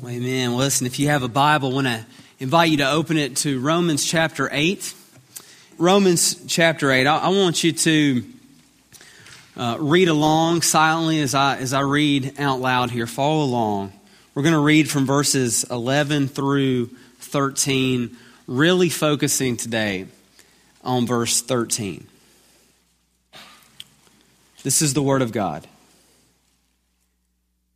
Well, amen. Well, listen, if you have a Bible, I want to invite you to open it to Romans chapter 8. Romans chapter 8. I, I want you to uh, read along silently as I, as I read out loud here. Follow along. We're going to read from verses 11 through 13, really focusing today on verse 13. This is the Word of God.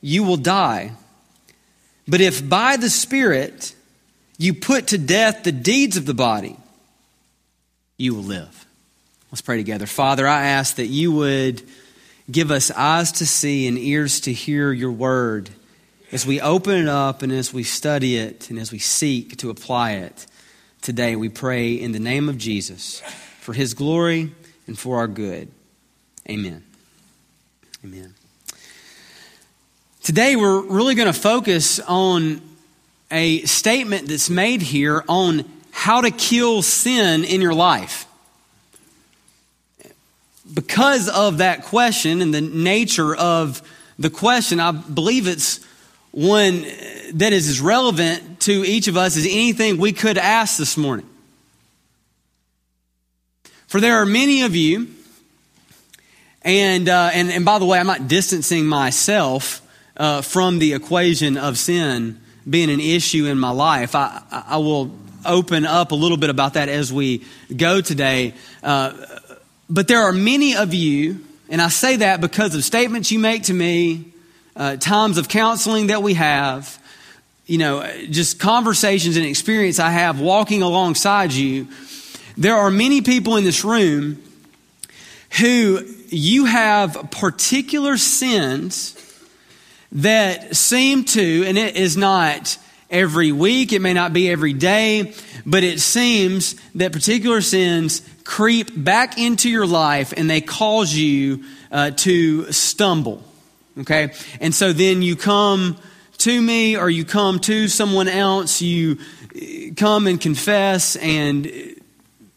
you will die. But if by the Spirit you put to death the deeds of the body, you will live. Let's pray together. Father, I ask that you would give us eyes to see and ears to hear your word as we open it up and as we study it and as we seek to apply it today. We pray in the name of Jesus for his glory and for our good. Amen. Amen. Today, we're really going to focus on a statement that's made here on how to kill sin in your life. Because of that question and the nature of the question, I believe it's one that is as relevant to each of us as anything we could ask this morning. For there are many of you, and, uh, and, and by the way, I'm not distancing myself uh, from the equation of sin being an issue in my life. I, I will open up a little bit about that as we go today. Uh, but there are many of you, and I say that because of statements you make to me, uh, times of counseling that we have, you know, just conversations and experience I have walking alongside you. There are many people in this room who you have particular sins that seem to, and it is not every week, it may not be every day, but it seems that particular sins creep back into your life and they cause you uh, to stumble. Okay? And so then you come to me or you come to someone else, you uh, come and confess and,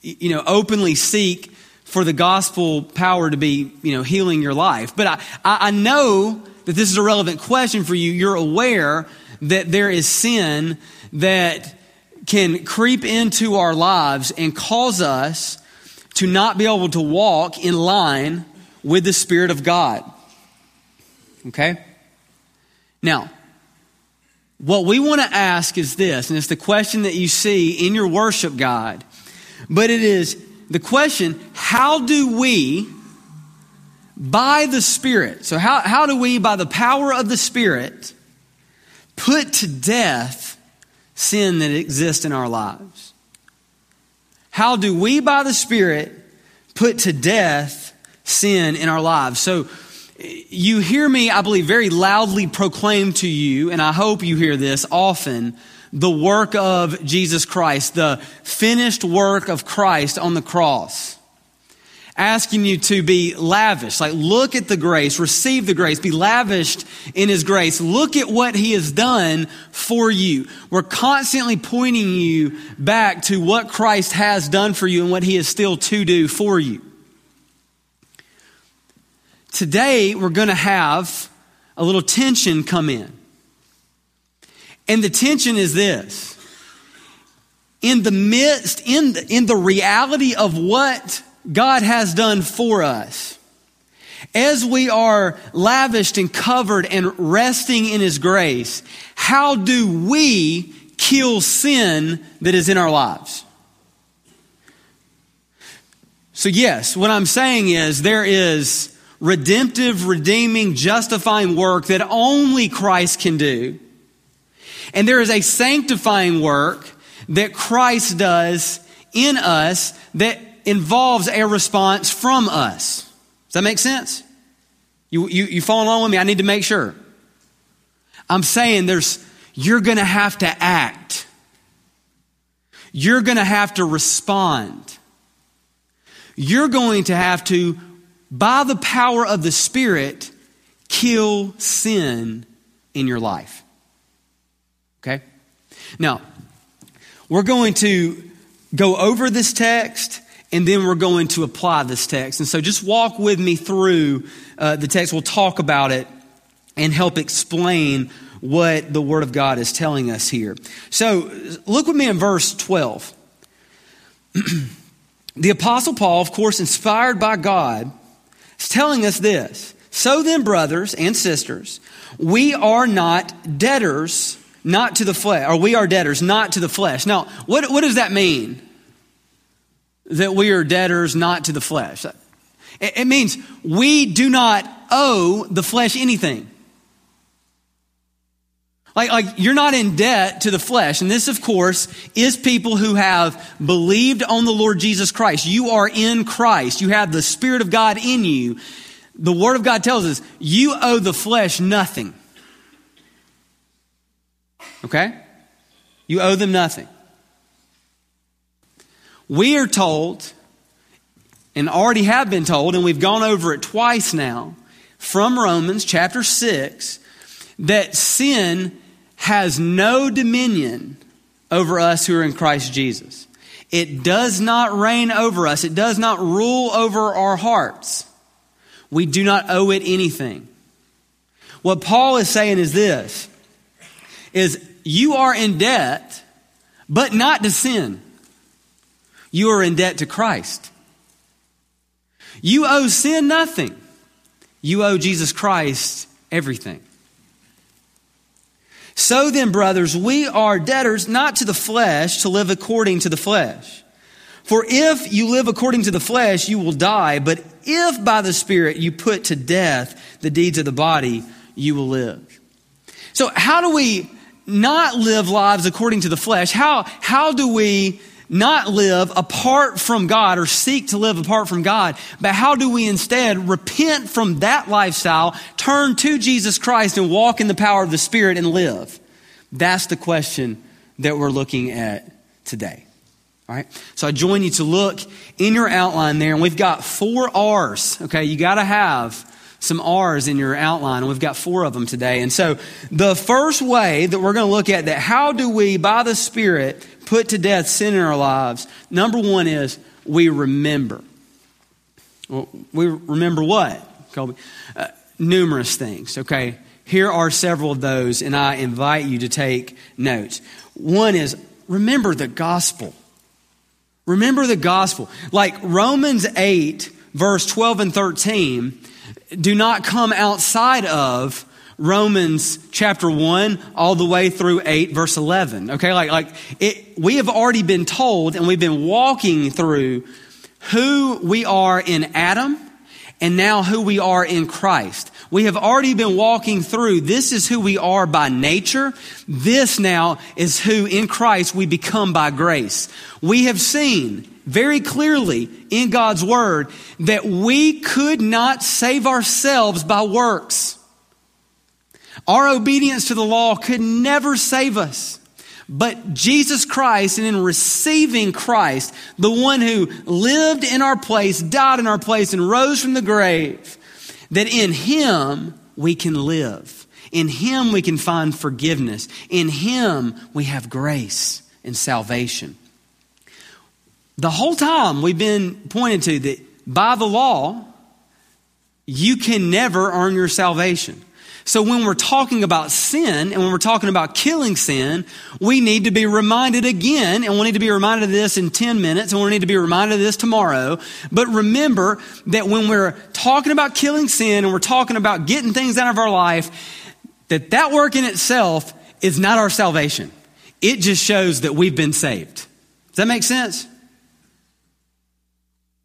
you know, openly seek for the gospel power to be, you know, healing your life. But I, I know that this is a relevant question for you, you're aware that there is sin that can creep into our lives and cause us to not be able to walk in line with the Spirit of God. Okay? Now, what we want to ask is this, and it's the question that you see in your worship guide, but it is the question how do we by the Spirit. So, how, how do we, by the power of the Spirit, put to death sin that exists in our lives? How do we, by the Spirit, put to death sin in our lives? So, you hear me, I believe, very loudly proclaim to you, and I hope you hear this often the work of Jesus Christ, the finished work of Christ on the cross asking you to be lavish. Like, look at the grace, receive the grace, be lavished in His grace. Look at what He has done for you. We're constantly pointing you back to what Christ has done for you and what He is still to do for you. Today, we're going to have a little tension come in. And the tension is this. In the midst, in the, in the reality of what God has done for us. As we are lavished and covered and resting in His grace, how do we kill sin that is in our lives? So, yes, what I'm saying is there is redemptive, redeeming, justifying work that only Christ can do. And there is a sanctifying work that Christ does in us that involves a response from us. Does that make sense? You, you, you follow along with me? I need to make sure. I'm saying there's, you're going to have to act. You're going to have to respond. You're going to have to, by the power of the Spirit, kill sin in your life. Okay? Now, we're going to go over this text and then we're going to apply this text. And so just walk with me through uh, the text. We'll talk about it and help explain what the Word of God is telling us here. So look with me in verse 12. the Apostle Paul, of course, inspired by God, is telling us this. So then, brothers and sisters, we are not debtors, not to the flesh, or we are debtors, not to the flesh. Now, what, what does that mean? That we are debtors, not to the flesh. It, means we do not owe the flesh anything. Like, like you're not in debt to the flesh. And this, of course, is people who have believed on the Lord Jesus Christ. You are in Christ. You have the Spirit of God in you. The Word of God tells us you owe the flesh nothing. Okay? You owe them nothing. We are told, and already have been told, and we've gone over it twice now, from Romans chapter 6, that sin has no dominion over us who are in Christ Jesus. It does not reign over us. It does not rule over our hearts. We do not owe it anything. What Paul is saying is this is you are in debt, but not to sin. You are in debt to Christ. You owe sin nothing. You owe Jesus Christ everything. So then, brothers, we are debtors not to the flesh to live according to the flesh. For if you live according to the flesh, you will die. But if by the Spirit you put to death the deeds of the body, you will live. So, how do we not live lives according to the flesh? How, how do we not live apart from God or seek to live apart from God, but how do we instead repent from that lifestyle, turn to Jesus Christ and walk in the power of the Spirit and live? That's the question that we're looking at today. All right. So I join you to look in your outline there, and we've got four R's. Okay. You got to have some R's in your outline, and we've got four of them today. And so the first way that we're going to look at that, how do we, by the Spirit, put to death sin in our lives, number one is we remember. Well, we remember what, Colby? Uh, numerous things, okay? Here are several of those, and I invite you to take notes. One is remember the gospel. Remember the gospel. Like Romans 8, verse 12 and 13, do not come outside of Romans chapter 1 all the way through 8 verse 11. Okay, like, like it, we have already been told and we've been walking through who we are in Adam and now who we are in Christ. We have already been walking through this is who we are by nature. This now is who in Christ we become by grace. We have seen very clearly in God's word that we could not save ourselves by works. Our obedience to the law could never save us. But Jesus Christ, and in receiving Christ, the one who lived in our place, died in our place, and rose from the grave, that in Him we can live. In Him we can find forgiveness. In Him we have grace and salvation. The whole time we've been pointed to that by the law, you can never earn your salvation. So when we're talking about sin and when we're talking about killing sin, we need to be reminded again, and we'll need to be reminded of this in 10 minutes, and we'll need to be reminded of this tomorrow. But remember that when we're talking about killing sin and we're talking about getting things out of our life, that that work in itself is not our salvation. It just shows that we've been saved. Does that make sense?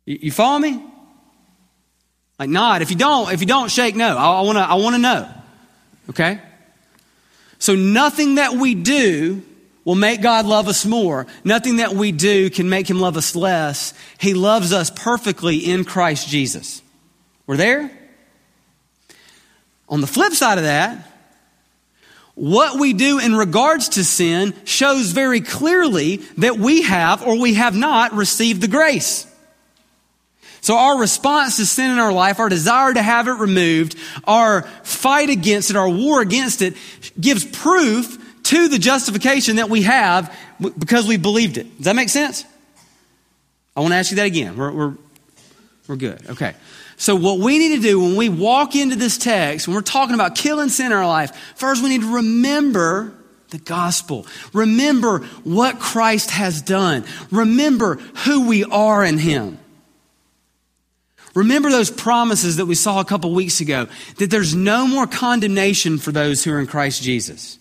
You follow me? Like nod. If you don't, if you don't shake, no. I want to. I want to know. Okay? So nothing that we do will make God love us more. Nothing that we do can make him love us less. He loves us perfectly in Christ Jesus. We're there? On the flip side of that, what we do in regards to sin shows very clearly that we have or we have not received the grace. So our response to sin in our life, our desire to have it removed, our fight against it, our war against it, gives proof to the justification that we have because we believed it. Does that make sense? I want to ask you that again. We're, we're, we're good. Okay. So, what we need to do when we walk into this text, when we're talking about killing sin in our life, first we need to remember the gospel. Remember what Christ has done. Remember who we are in Him. Remember those promises that we saw a couple weeks ago that there's no more condemnation for those who are in Christ Jesus.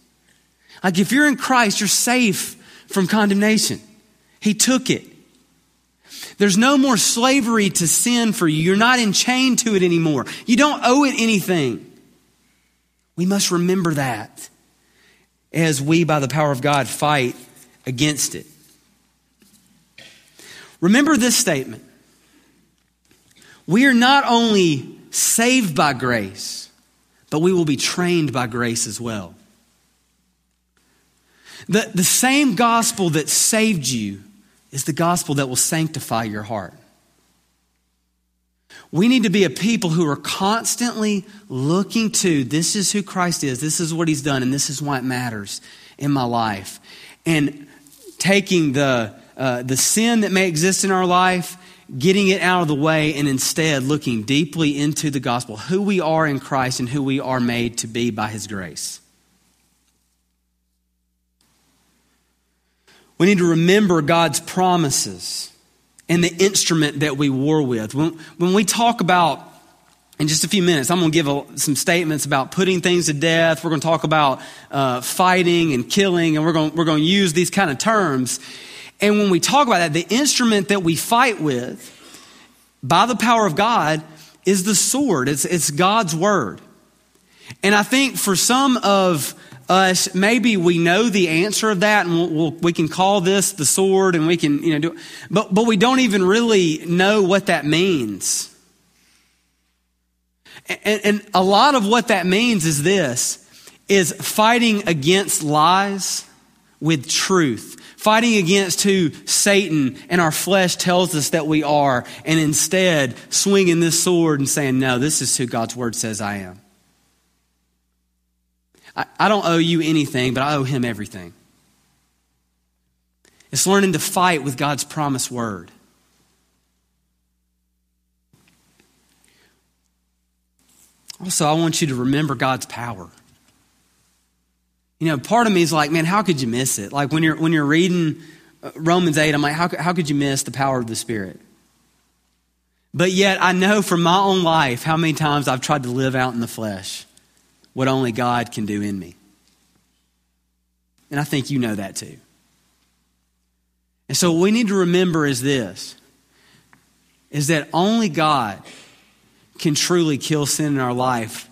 Like if you're in Christ, you're safe from condemnation. He took it. There's no more slavery to sin for you. You're not enchained to it anymore. You don't owe it anything. We must remember that as we, by the power of God, fight against it. Remember this statement. We are not only saved by grace, but we will be trained by grace as well. The, the same gospel that saved you is the gospel that will sanctify your heart. We need to be a people who are constantly looking to this is who Christ is, this is what he's done, and this is why it matters in my life. And taking the, uh, the sin that may exist in our life, getting it out of the way, and instead looking deeply into the gospel, who we are in Christ and who we are made to be by his grace. We need to remember God's promises and the instrument that we war with. When, when we talk about, in just a few minutes, I'm going to give a, some statements about putting things to death. We're going to talk about uh, fighting and killing, and we're going, we're going to use these kind of terms. And when we talk about that, the instrument that we fight with by the power of God is the sword, it's, it's God's word. And I think for some of us, maybe we know the answer of that, and we'll, we'll, we can call this the sword, and we can, you know, do, but but we don't even really know what that means. And, and a lot of what that means is this: is fighting against lies with truth, fighting against who Satan and our flesh tells us that we are, and instead swinging this sword and saying, "No, this is who God's word says I am." I, I don't owe you anything, but I owe him everything. It's learning to fight with God's promised word. Also, I want you to remember God's power. You know, part of me is like, man, how could you miss it? Like when you're when you're reading uh, Romans 8, I'm like, how, how could you miss the power of the Spirit? But yet, I know from my own life how many times I've tried to live out in the flesh what only God can do in me. And I think you know that too. And so what we need to remember is this is that only God can truly kill sin in our life.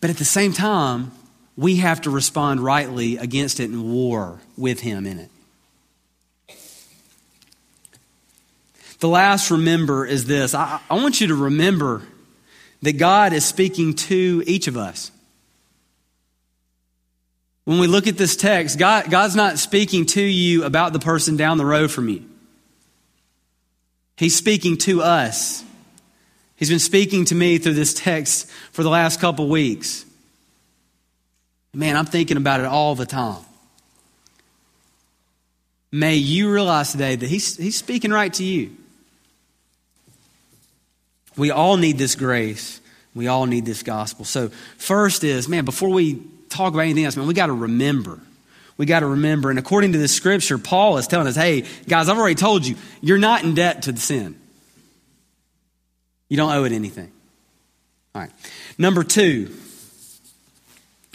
But at the same time, we have to respond rightly against it in war with Him in it. The last remember is this I, I want you to remember that God is speaking to each of us. When we look at this text, God, God's not speaking to you about the person down the road from you. He's speaking to us. He's been speaking to me through this text for the last couple weeks. Man, I'm thinking about it all the time. May you realize today that he's, he's speaking right to you. We all need this grace. We all need this gospel. So, first is, man, before we talk about anything else, man, we got to remember. We got to remember. And according to the scripture, Paul is telling us, hey, guys, I've already told you, you're not in debt to the sin. You don't owe it anything. All right. Number two,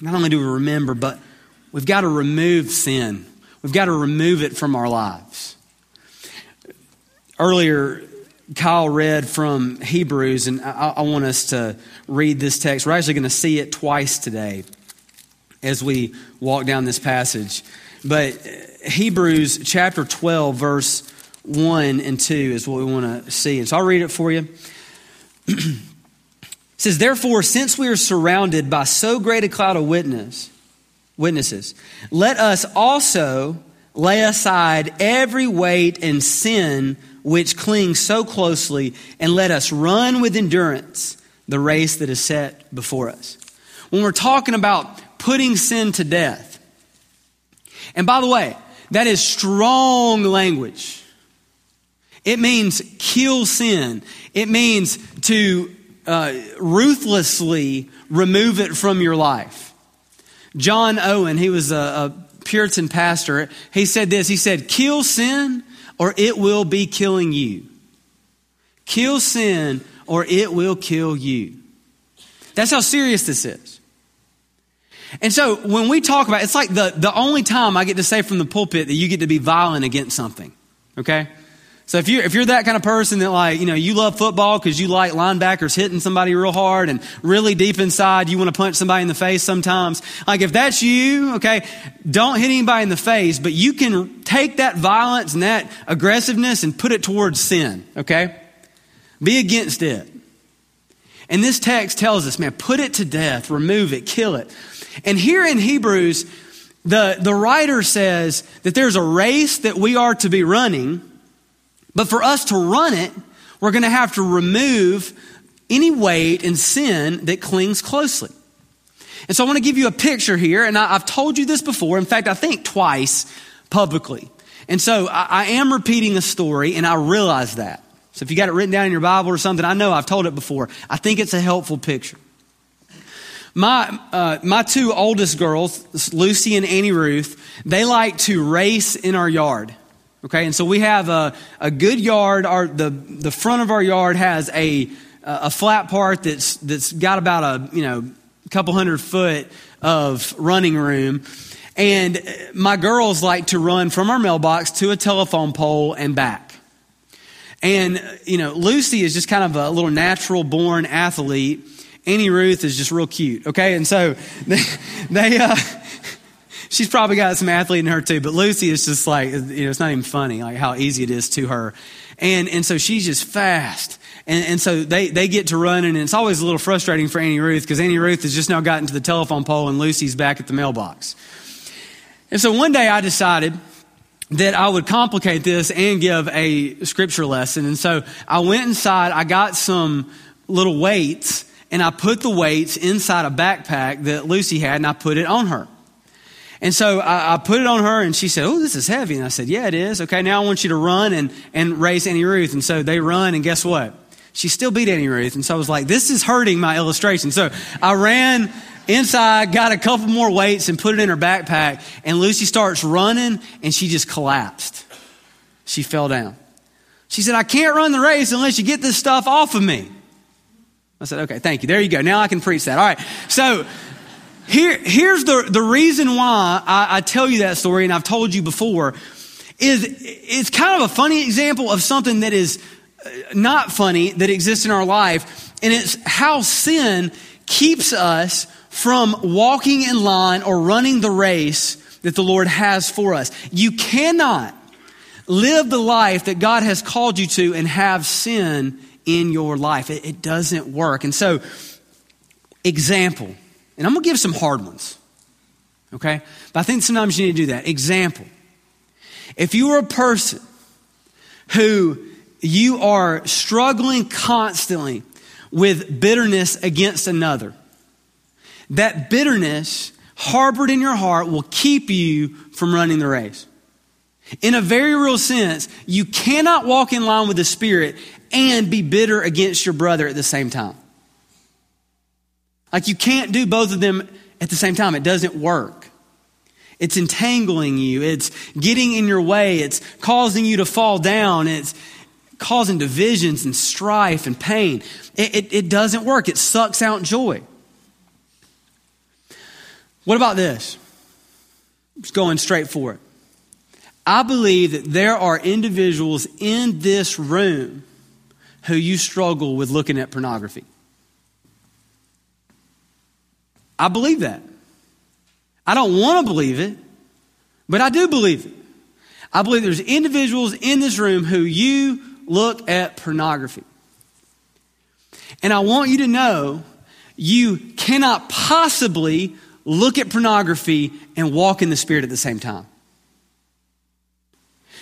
not only do we remember, but we've got to remove sin. We've got to remove it from our lives. Earlier, Kyle read from Hebrews, and I, I want us to read this text. We're actually going to see it twice today as we walk down this passage. But uh, Hebrews chapter 12, verse 1 and 2 is what we want to see. And so I'll read it for you. says, Therefore, since we are surrounded by so great a cloud of witness, witnesses. Let us also lay aside every weight and sin which clings so closely, and let us run with endurance the race that is set before us. When we're talking about putting sin to death, and by the way, that is strong language. It means kill sin. It means to uh, ruthlessly remove it from your life. John Owen, he was a, a Puritan pastor, he said this He said, Kill sin or it will be killing you. Kill sin or it will kill you. That's how serious this is. And so when we talk about it's like the, the only time I get to say from the pulpit that you get to be violent against something. Okay? So if you're, if you're that kind of person that like, you know, you love football because you like linebackers hitting somebody real hard and really deep inside you want to punch somebody in the face sometimes. Like if that's you, okay, don't hit anybody in the face, but you can take that violence and that aggressiveness and put it towards sin, okay? Be against it. And this text tells us, man, put it to death, remove it, kill it. And here in Hebrews, the, the writer says that there's a race that we are to be running but for us to run it, we're going to have to remove any weight and sin that clings closely. And so I want to give you a picture here, and I, have told you this before. In fact, I think twice publicly. And so I, I am repeating a story, and I realize that. So if you got it written down in your Bible or something, I know I've told it before. I think it's a helpful picture. My, uh, my two oldest girls, Lucy and Annie Ruth, they like to race in our yard. Okay, and so we have a, a good yard. Our, the, the front of our yard has a, a flat part that's, that's got about a, you know, couple hundred foot of running room. And my girls like to run from our mailbox to a telephone pole and back. And, you know, Lucy is just kind of a little natural born athlete. Annie Ruth is just real cute. Okay. And so they, they uh, she's probably got some athlete in her too. But Lucy is just like, you know, it's not even funny, like how easy it is to her. And, and so she's just fast. And, and so they, they get to running, and it's always a little frustrating for Annie Ruth because Annie Ruth has just now gotten to the telephone pole and Lucy's back at the mailbox. And so one day I decided that I would complicate this and give a scripture lesson. And so I went inside, I got some little weights, and I put the weights inside a backpack that Lucy had, and I put it on her. And so I, I, put it on her and she said, Oh, this is heavy. And I said, Yeah, it is. Okay, now I want you to run and, and race Annie Ruth. And so they run, and guess what? She still beat Annie Ruth. And so I was like, This is hurting my illustration. So I ran inside, got a couple more weights, and put it in her backpack. And Lucy starts running, and she just collapsed. She fell down. She said, I can't run the race unless you get this stuff off of me. I said, okay, thank you. There you go. Now I can preach that. All right. So here, here's the, the reason why I, I tell you that story, and I've told you before, is it's kind of a funny example of something that is uh, not funny that exists in our life, and it's how sin keeps us from walking in line or running the race that the Lord has for us. You cannot live the life that God has called you to and have sin in your life. It, it doesn't work. And so, example. And I'm going to give some hard ones. Okay? But I think sometimes you need to do that. Example. If you are a person who you are struggling constantly with bitterness against another, that bitterness harbored in your heart will keep you from running the race. In a very real sense, you cannot walk in line with the Spirit and be bitter against your brother at the same time. Like you can't do both of them at the same time. It doesn't work. It's entangling you. It's getting in your way. It's causing you to fall down. It's causing divisions and strife and pain. It, it, it doesn't work. It sucks out joy. What about this? Just going straight for it. I believe that there are individuals in this room who you struggle with looking at pornography. I believe that. I don't want to believe it, but I do believe it. I believe there's individuals in this room who you look at pornography. And I want you to know you cannot possibly look at pornography, and walk in the Spirit at the same time.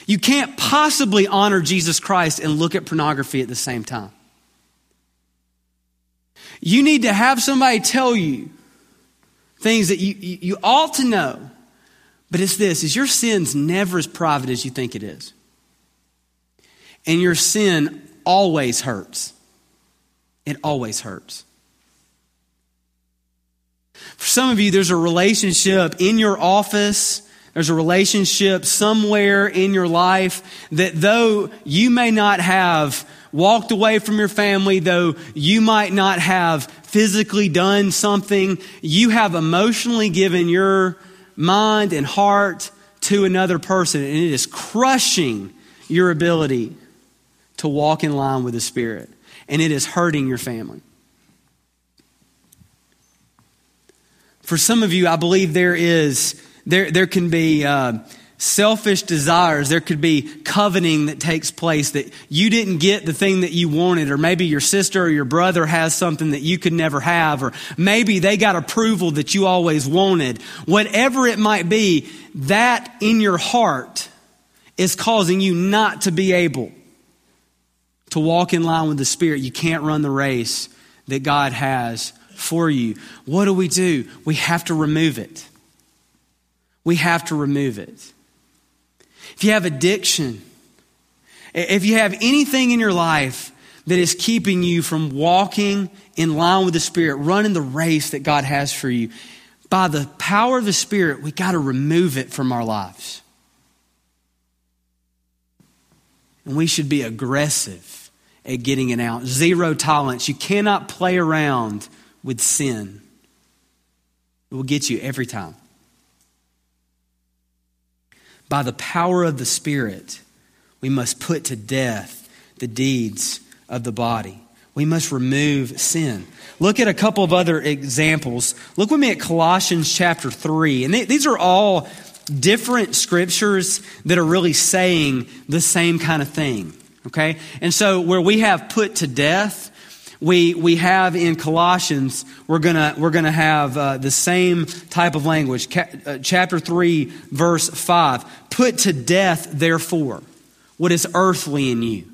You can't possibly honor Jesus Christ and look at pornography at the same time. You need to have somebody tell you things that you, you, ought to know. But it's this is your sin's never as private as you think it is. And your sin always hurts. It always hurts. For some of you, there's a relationship in your office, there's a relationship somewhere in your life that though you may not have walked away from your family, though you might not have physically done something, you have emotionally given your mind and heart to another person, and it is crushing your ability to walk in line with the Spirit, and it is hurting your family. For some of you, I believe there is there there can be. Uh, selfish desires. There could be coveting that takes place that you didn't get the thing that you wanted, or maybe your sister or your brother has something that you could never have, or maybe they got approval that you always wanted. Whatever it might be, that in your heart is causing you not to be able to walk in line with the Spirit. You can't run the race that God has for you. What do we do? We have to remove it. We have to remove it if you have addiction, if you have anything in your life that is keeping you from walking in line with the Spirit, running the race that God has for you, by the power of the Spirit, we got to remove it from our lives. And we should be aggressive at getting it out. Zero tolerance. You cannot play around with sin, it will get you every time by the power of the Spirit, we must put to death the deeds of the body. We must remove sin. Look at a couple of other examples. Look with me at Colossians chapter 3. And these are all different scriptures that are really saying the same kind of thing. Okay? And so, where we have put to death, we, we have in Colossians, we're going we're gonna have uh, the same type of language. Ca- uh, chapter 3, verse 5. Put to death, therefore, what is earthly in you.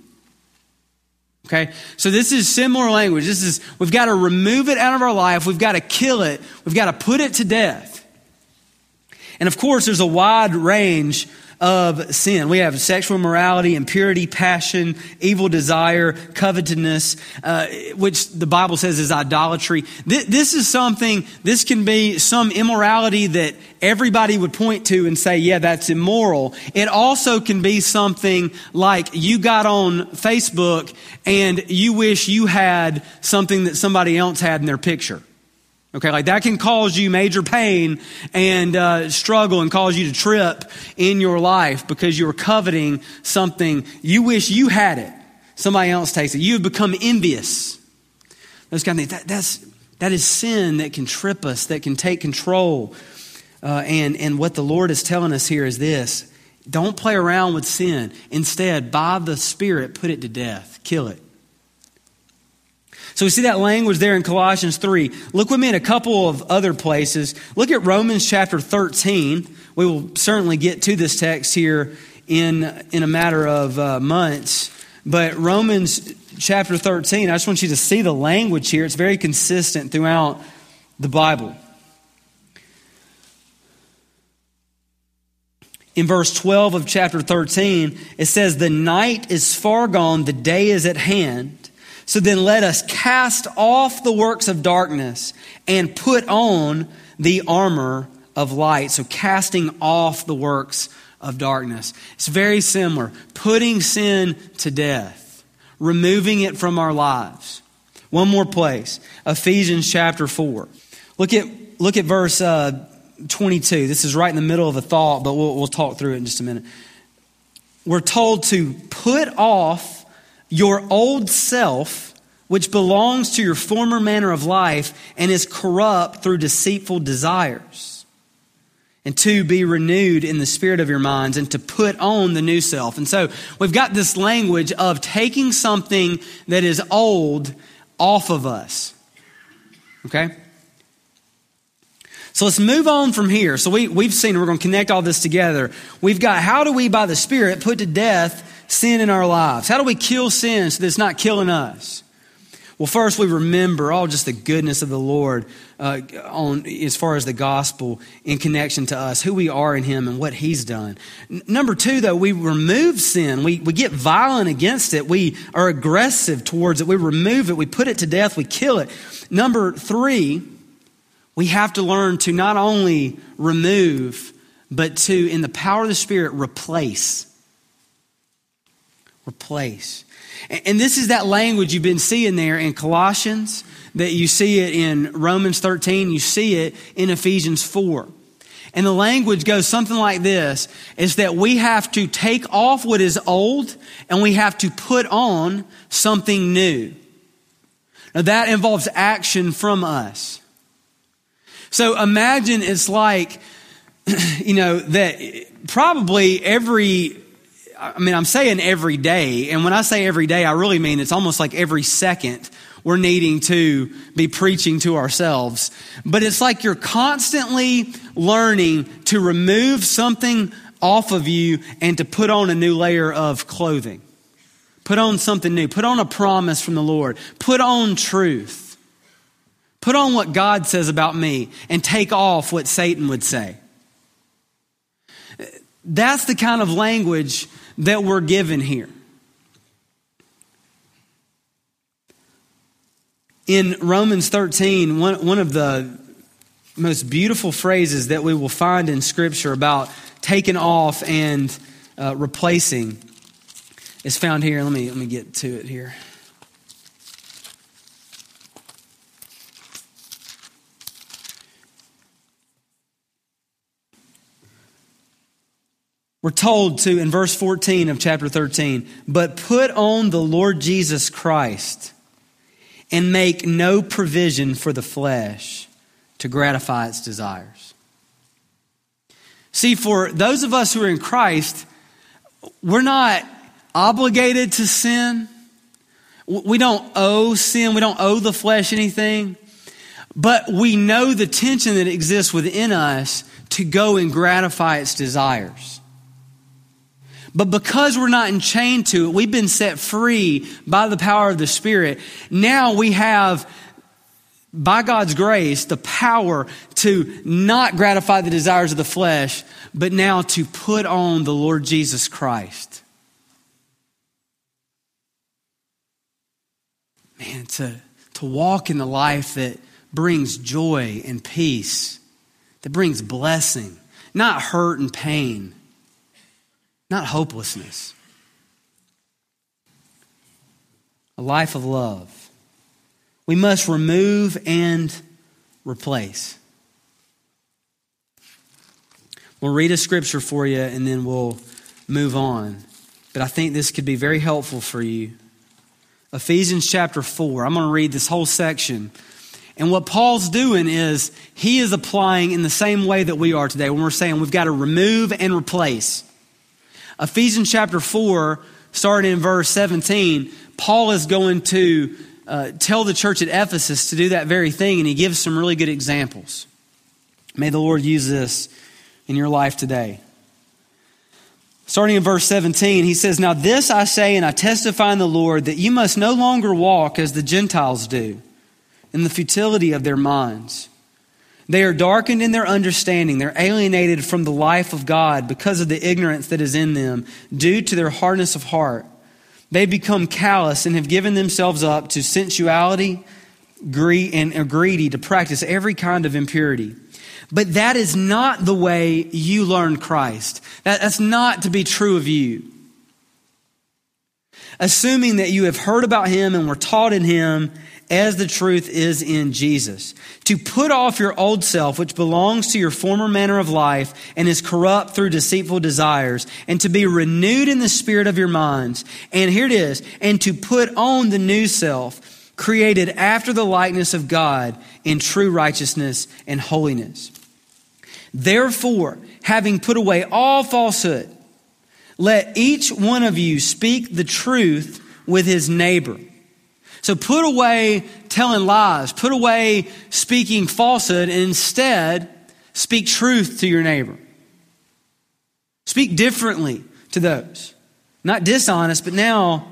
Okay? So this is similar language. This is, we've got to remove it out of our life. We've got to kill it. We've got to put it to death. And of course, there's a wide range of sin. We have sexual morality, impurity, passion, evil desire, covetousness, uh, which the Bible says is idolatry. This, this is something, this can be some immorality that everybody would point to and say, yeah, that's immoral. It also can be something like you got on Facebook and you wish you had something that somebody else had in their picture. Okay, like that can cause you major pain and uh, struggle and cause you to trip in your life because you're coveting something you wish you had it. Somebody else takes it. You have become envious. Those kind of things. That, that's, that is sin that can trip us, that can take control. Uh, and, and what the Lord is telling us here is this don't play around with sin. Instead, by the Spirit, put it to death, kill it. So we see that language there in Colossians 3. Look with me in a couple of other places. Look at Romans chapter 13. We will certainly get to this text here in, in a matter of uh, months. But Romans chapter 13, I just want you to see the language here. It's very consistent throughout the Bible. In verse 12 of chapter 13, it says, The night is far gone, the day is at hand. So then let us cast off the works of darkness and put on the armor of light. So casting off the works of darkness. It's very similar. Putting sin to death, removing it from our lives. One more place Ephesians chapter 4. Look at, look at verse uh, 22. This is right in the middle of a thought, but we'll, we'll talk through it in just a minute. We're told to put off your old self, which belongs to your former manner of life and is corrupt through deceitful desires. And to be renewed in the spirit of your minds and to put on the new self. And so we've got this language of taking something that is old off of us. Okay? So let's move on from here. So we, we've seen, we're going to connect all this together. We've got how do we, by the Spirit, put to death sin in our lives? How do we kill sin so that it's not killing us? Well, first we remember all just the goodness of the Lord uh, on as far as the gospel in connection to us, who we are in Him and what He's done. N- number two, though, we remove sin. We we get violent against it. We are aggressive towards it. We remove it. We put it to death. We kill it. Number three, we have to learn to not only remove, but to, in the power of the Spirit, replace. Replace. And this is that language you've been seeing there in Colossians, that you see it in Romans 13, you see it in Ephesians 4. And the language goes something like this is that we have to take off what is old and we have to put on something new. Now that involves action from us. So imagine it's like, you know, that probably every, I mean, I'm saying every day. And when I say every day, I really mean it's almost like every second we're needing to be preaching to ourselves. But it's like you're constantly learning to remove something off of you and to put on a new layer of clothing. Put on something new. Put on a promise from the Lord. Put on truth. Put on what God says about me and take off what Satan would say. That's the kind of language that we're given here. In Romans 13, one, one of the most beautiful phrases that we will find in Scripture about taking off and uh, replacing is found here. Let me, let me get to it here. We're told to, in verse 14 of chapter 13, but put on the Lord Jesus Christ and make no provision for the flesh to gratify its desires. See, for those of us who are in Christ, we're not obligated to sin. We don't owe sin. We don't owe the flesh anything. But we know the tension that exists within us to go and gratify its desires. But because we're not enchained to it, we've been set free by the power of the Spirit. Now we have, by God's grace, the power to not gratify the desires of the flesh, but now to put on the Lord Jesus Christ. Man, to, to walk in the life that brings joy and peace, that brings blessing, not hurt and pain not hopelessness. A life of love. We must remove and replace. We'll read a scripture for you and then we'll move on. But I think this could be very helpful for you. Ephesians chapter 4. I'm going to read this whole section. And what Paul's doing is he is applying in the same way that we are today when we're saying we've got to remove and replace. Ephesians chapter 4, starting in verse 17, Paul is going to uh, tell the church at Ephesus to do that very thing, and he gives some really good examples. May the Lord use this in your life today. Starting in verse 17, he says, Now this I say, and I testify in the Lord, that you must no longer walk as the Gentiles do, in the futility of their minds. They are darkened in their understanding. They're alienated from the life of God because of the ignorance that is in them due to their hardness of heart. They become callous and have given themselves up to sensuality and are greedy to practice every kind of impurity. But that is not the way you learn Christ. that's not to be true of you. Assuming that you have heard about him and were taught in him as the truth is in Jesus. To put off your old self, which belongs to your former manner of life and is corrupt through deceitful desires, and to be renewed in the spirit of your minds. And here it is, and to put on the new self, created after the likeness of God in true righteousness and holiness. Therefore, having put away all falsehood, let each one of you speak the truth with his neighbor so put away telling lies, put away speaking falsehood, and instead Speak truth to your neighbor. Speak differently to those. Not dishonest, but now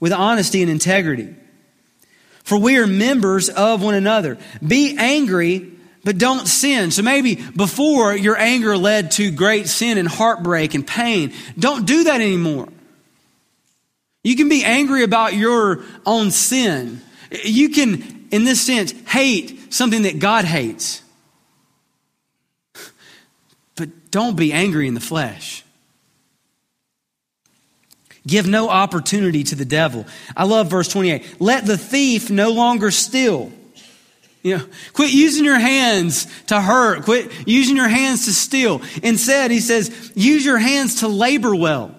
with honesty and integrity. For we are members of one another. Be angry, but don't sin. So maybe before your anger led to great sin and heartbreak and pain. Don't do that anymore. You can be angry about your own sin. You can, in this sense, hate something that God hates. But don't be angry in the flesh. Give no opportunity to the devil. I love verse 28. Let the thief no longer steal. You know, quit using your hands to hurt. Quit using your hands to steal. Instead, he says, use your hands to labor well.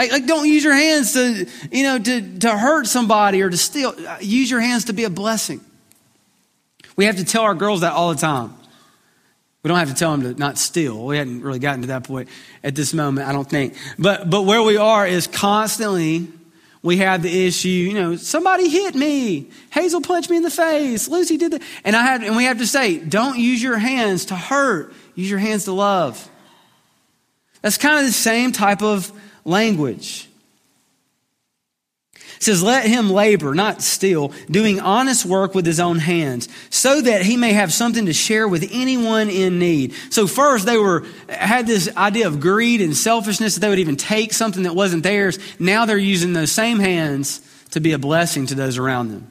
Like, like don't use your hands to, you know, to, to hurt somebody or to steal. Use your hands to be a blessing. We have to tell our girls that all the time. We don't have to tell them to not steal. We hadn't really gotten to that point at this moment, I don't think. But, but where we are is constantly we have the issue, you know, somebody hit me. Hazel punched me in the face. Lucy did that. And I had, and we have to say, don't use your hands to hurt. Use your hands to love. That's kind of the same type of language. It says, Let him labor, not steal, doing honest work with his own hands, so that he may have something to share with anyone in need. So first they were had this idea of greed and selfishness that they would even take something that wasn't theirs. Now they're using those same hands to be a blessing to those around them.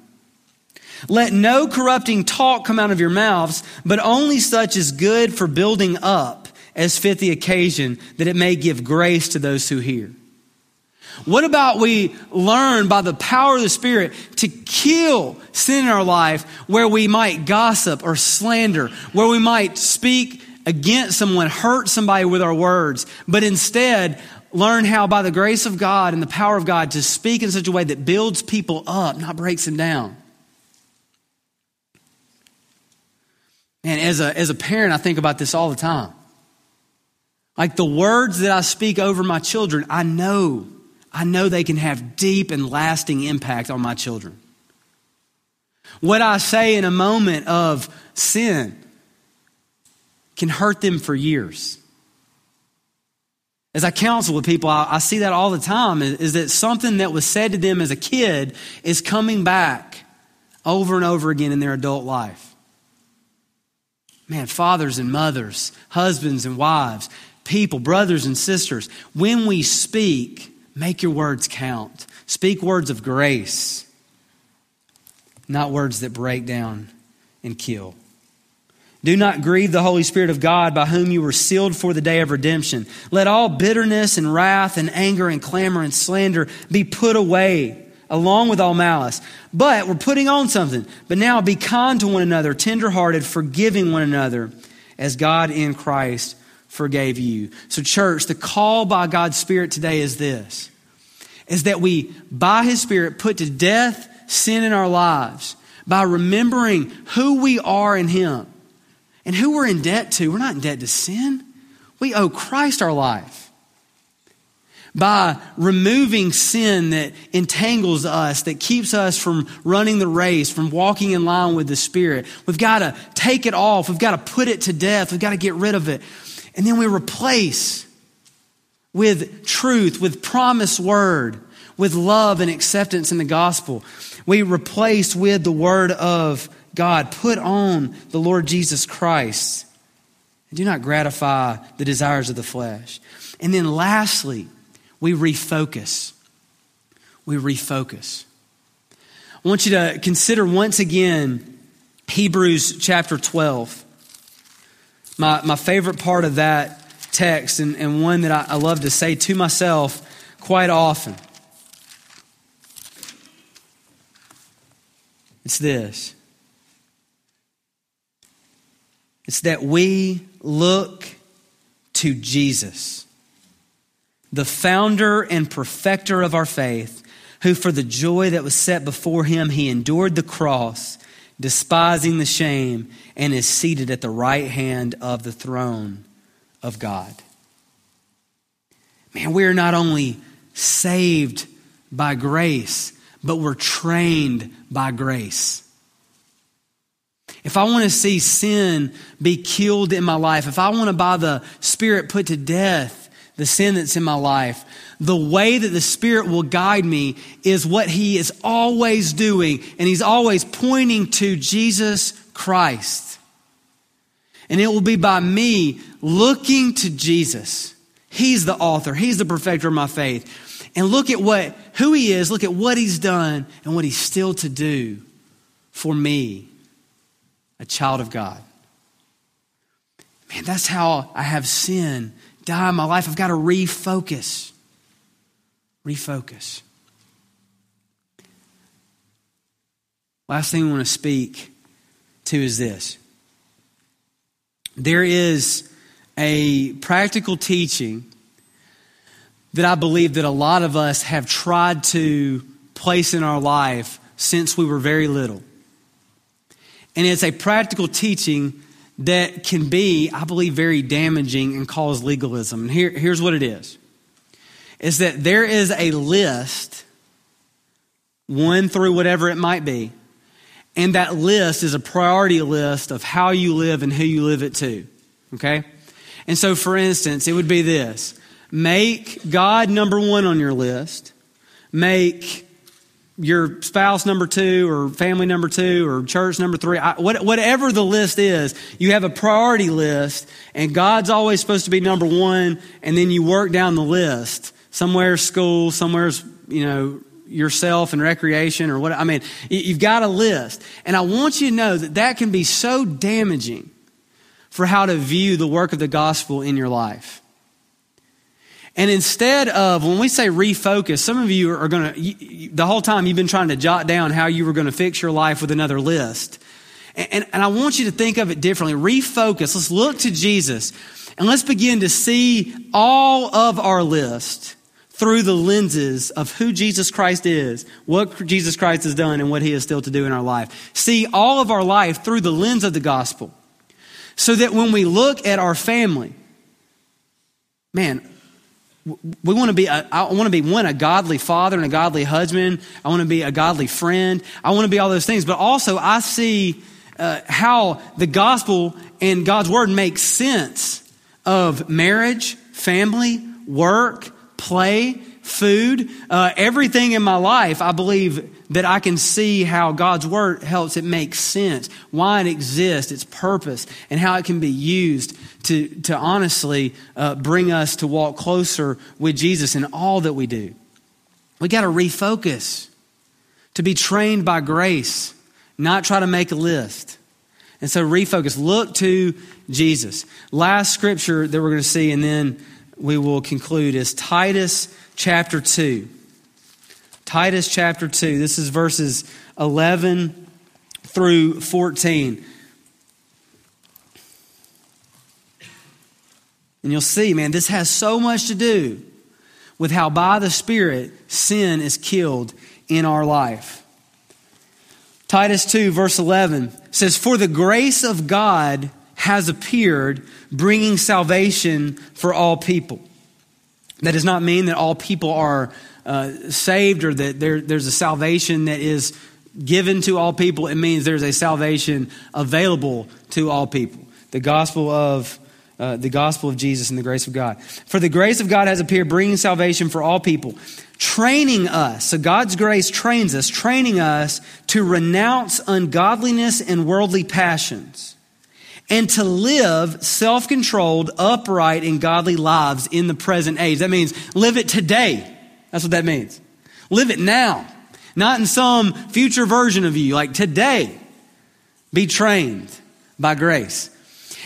Let no corrupting talk come out of your mouths, but only such as good for building up as fit the occasion, that it may give grace to those who hear. What about we learn by the power of the Spirit to kill sin in our life where we might gossip or slander, where we might speak against someone, hurt somebody with our words, but instead learn how by the grace of God and the power of God to speak in such a way that builds people up, not breaks them down. And as a, as a parent, I think about this all the time. Like the words that I speak over my children, I know I know they can have deep and lasting impact on my children. What I say in a moment of sin can hurt them for years. As I counsel with people, I, I see that all the time is, is that something that was said to them as a kid is coming back over and over again in their adult life. Man, fathers and mothers, husbands and wives, people, brothers and sisters, when we speak, Make your words count. Speak words of grace, not words that break down and kill. Do not grieve the Holy Spirit of God by whom you were sealed for the day of redemption. Let all bitterness and wrath and anger and clamor and slander be put away along with all malice. But we're putting on something. But now be kind to one another, tenderhearted, forgiving one another as God in Christ forgave you. So, church, the call by God's Spirit today is this is that we, by His Spirit, put to death sin in our lives by remembering who we are in Him and who we're in debt to. We're not in debt to sin, we owe Christ our life. By removing sin that entangles us, that keeps us from running the race, from walking in line with the Spirit. We've got to take it off. We've got to put it to death. We've got to get rid of it. And then we replace with truth, with promise word, with love and acceptance in the gospel. We replace with the word of God. Put on the Lord Jesus Christ. Do not gratify the desires of the flesh. And then lastly, we refocus. We refocus. I want you to consider once again Hebrews chapter 12. My, my favorite part of that text, and, and one that I, I love to say to myself quite often. It's this it's that we look to Jesus, the founder and perfecter of our faith, who for the joy that was set before him, he endured the cross despising the shame, and is seated at the right hand of the throne of God. Man, we are not only saved by grace, but we're trained by grace. if I want to see sin be killed in my life, if I want to, by the Spirit, put to death the sin that's in my life, the way that the Spirit will guide me is what He is always doing, and He's always pointing to Jesus Christ. And it will be by me looking to Jesus. He's the author, He's the perfecter of my faith. And look at what who He is, look at what He's done and what He's still to do for me a child of God. Man, that's how I have sin die in my life. I've got to refocus. Refocus. Last thing we want to speak to is this there is a practical teaching that I believe that a lot of us have tried to place in our life since we were very little. And it's a practical teaching that can be, I believe, very damaging and cause legalism. And here, here's what it is is that there is a list, one through whatever it might be, and that list is a priority list of how you live and who you live it to. Okay? And so, for instance, it would be this make God number one on your list, make your spouse number two or family number two or church number three, I, what, whatever the list is, you have a priority list and God's always supposed to be number one and then you work down the list. Somewhere's school, somewhere's, you know, yourself and recreation or what, I mean, you've got a list. And I want you to know that that can be so damaging for how to view the work of the gospel in your life. And instead of, when we say refocus, some of you are going to, the whole time you've been trying to jot down how you were going to fix your life with another list. And, and, and I want you to think of it differently. Refocus. Let's look to Jesus and let's begin to see all of our list through the lenses of who Jesus Christ is, what Jesus Christ has done, and what he is still to do in our life. See all of our life through the lens of the gospel. So that when we look at our family, man, we want to be a, I want to be one a godly father and a godly husband. I want to be a godly friend. I want to be all those things. But also, I see uh, how the gospel and God's word makes sense of marriage, family, work, play, food, uh, everything in my life. I believe that I can see how God's word helps it make sense, why it exists, its purpose, and how it can be used to, to honestly uh, bring us to walk closer with Jesus in all that we do. We got to refocus, to be trained by grace, not try to make a list. And so refocus. Look to Jesus. Last scripture that we're going to see, and then we will conclude, is Titus chapter 2. Titus chapter 2. This is verses 11 through 14. And you'll see, man, this has so much to do with how by the Spirit sin is killed in our life. Titus 2, verse 11 says, For the grace of God has appeared, bringing salvation for all people. That does not mean that all people are uh, saved or that there, there's a salvation that is given to all people. It means there's a salvation available to all people. The gospel of uh, the gospel of Jesus and the grace of God. For the grace of God has appeared, bringing salvation for all people, training us. So God's grace trains us, training us to renounce ungodliness and worldly passions and to live self controlled, upright, and godly lives in the present age. That means live it today. That's what that means. Live it now, not in some future version of you. Like today, be trained by grace.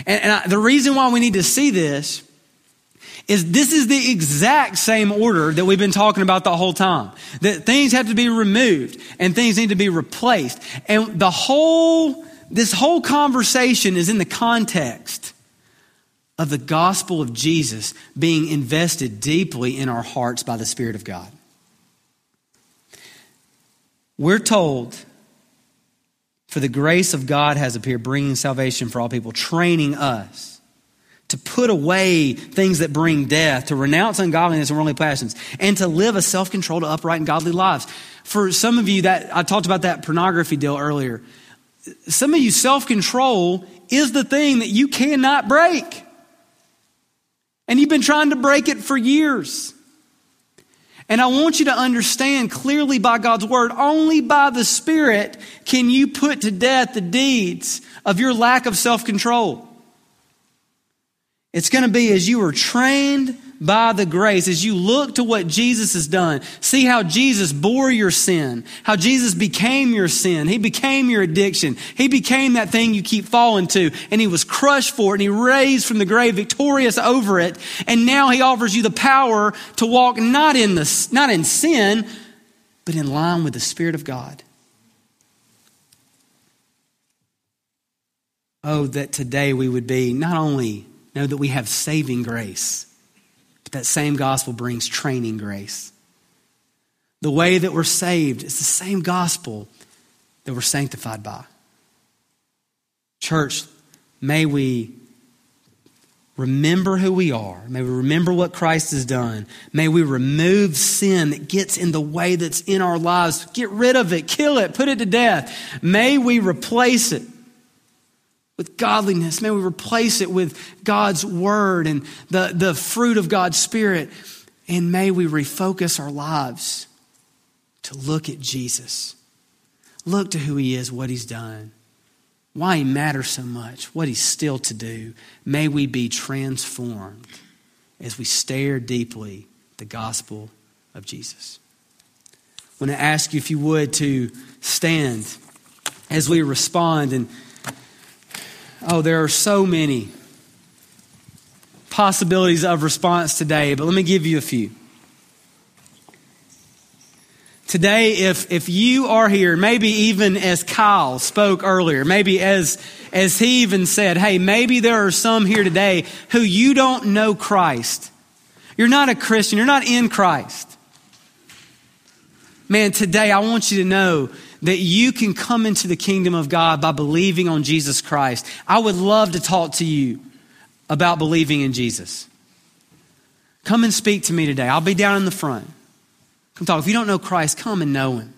And, and I, the reason why we need to see this is this is the exact same order that we've been talking about the whole time. That things have to be removed and things need to be replaced. And the whole, this whole conversation is in the context of the gospel of Jesus being invested deeply in our hearts by the Spirit of God. We're told, for the grace of God has appeared, bringing salvation for all people, training us to put away things that bring death, to renounce ungodliness and worldly passions, and to live a self controlled, upright, and godly lives. For some of you, that I talked about that pornography deal earlier some of you, self control is the thing that you cannot break. And you've been trying to break it for years. And I want you to understand clearly by God's word, only by the Spirit can you put to death the deeds of your lack of self control. It's going to be as you are trained by the grace, as you look to what Jesus has done, see how Jesus bore your sin, how Jesus became your sin. He became your addiction. He became that thing you keep falling to, and he was crushed for it, and he raised from the grave victorious over it. And now he offers you the power to walk not in the, not in sin, but in line with the Spirit of God. Oh, that today we would be not only know that we have saving grace, that same gospel brings training grace. The way that we're saved is the same gospel that we're sanctified by. Church, may we remember who we are. May we remember what Christ has done. May we remove sin that gets in the way that's in our lives. Get rid of it, kill it, put it to death. May we replace it with godliness. May we replace it with God's word and the, the fruit of God's spirit. And may we refocus our lives to look at Jesus. Look to who he is, what he's done, why he matters so much, what he's still to do. May we be transformed as we stare deeply at the gospel of Jesus. I want to ask you, if you would, to stand as we respond and Oh, there are so many possibilities of response today, but let me give you a few. Today, if, if you are here, maybe even as Kyle spoke earlier, maybe as, as he even said, hey, maybe there are some here today who you don't know Christ. You're not a Christian, you're not in Christ. Man, today I want you to know that you can come into the kingdom of God by believing on Jesus Christ. I would love to talk to you about believing in Jesus. Come and speak to me today. I'll be down in the front. Come talk. If you don't know Christ, come and know him.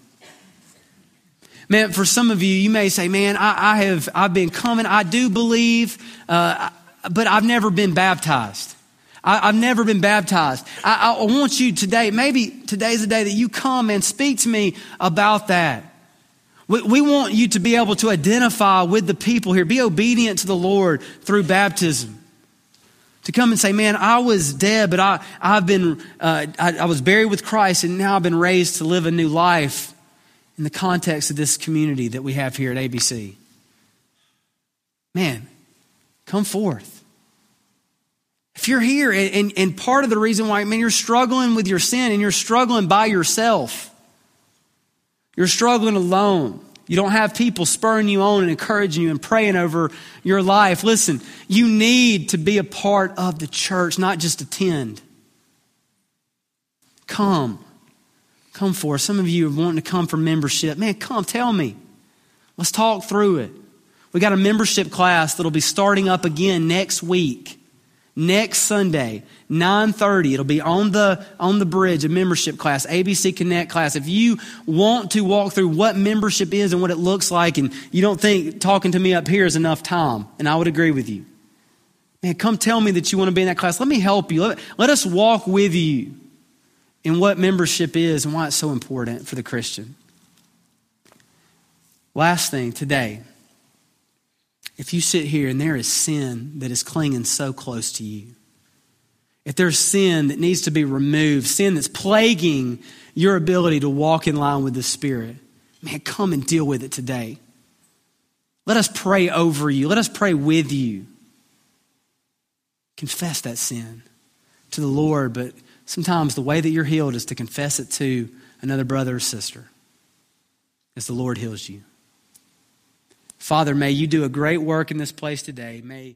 Man, for some of you, you may say, man, I, I have, I've been coming. I do believe, uh, but I've never been baptized. I, have never been baptized. I, I want you today, maybe today's the day that you come and speak to me about that. We, we want you to be able to identify with the people here. Be obedient to the Lord through baptism. To come and say, man, I was dead, but I, I've been, uh, I, I was buried with Christ, and now I've been raised to live a new life in the context of this community that we have here at ABC. Man, come forth. If you're here, and, and, and part of the reason why, man, you're struggling with your sin and you're struggling by yourself you're struggling alone. You don't have people spurring you on and encouraging you and praying over your life. Listen, you need to be a part of the church, not just attend. Come. Come for us. Some of you are wanting to come for membership. Man, come, tell me. Let's talk through it. We got a membership class that'll be starting up again next week next Sunday, 9:30. It'll be on the on the bridge, a membership class, ABC Connect class. If you want to walk through what membership is and what it looks like, and you don't think talking to me up here is enough time, and I would agree with you. Man, come tell me that you want to be in that class. Let me help you. Let, let us walk with you in what membership is and why it's so important for the Christian. Last thing today. If you sit here and there is sin that is clinging so close to you, if there's sin that needs to be removed, sin that's plaguing your ability to walk in line with the Spirit, man, come and deal with it today. Let us pray over you. Let us pray with you. Confess that sin to the Lord, but sometimes the way that you're healed is to confess it to another brother or sister as the Lord heals you. Father, may you do a great work in this place today. May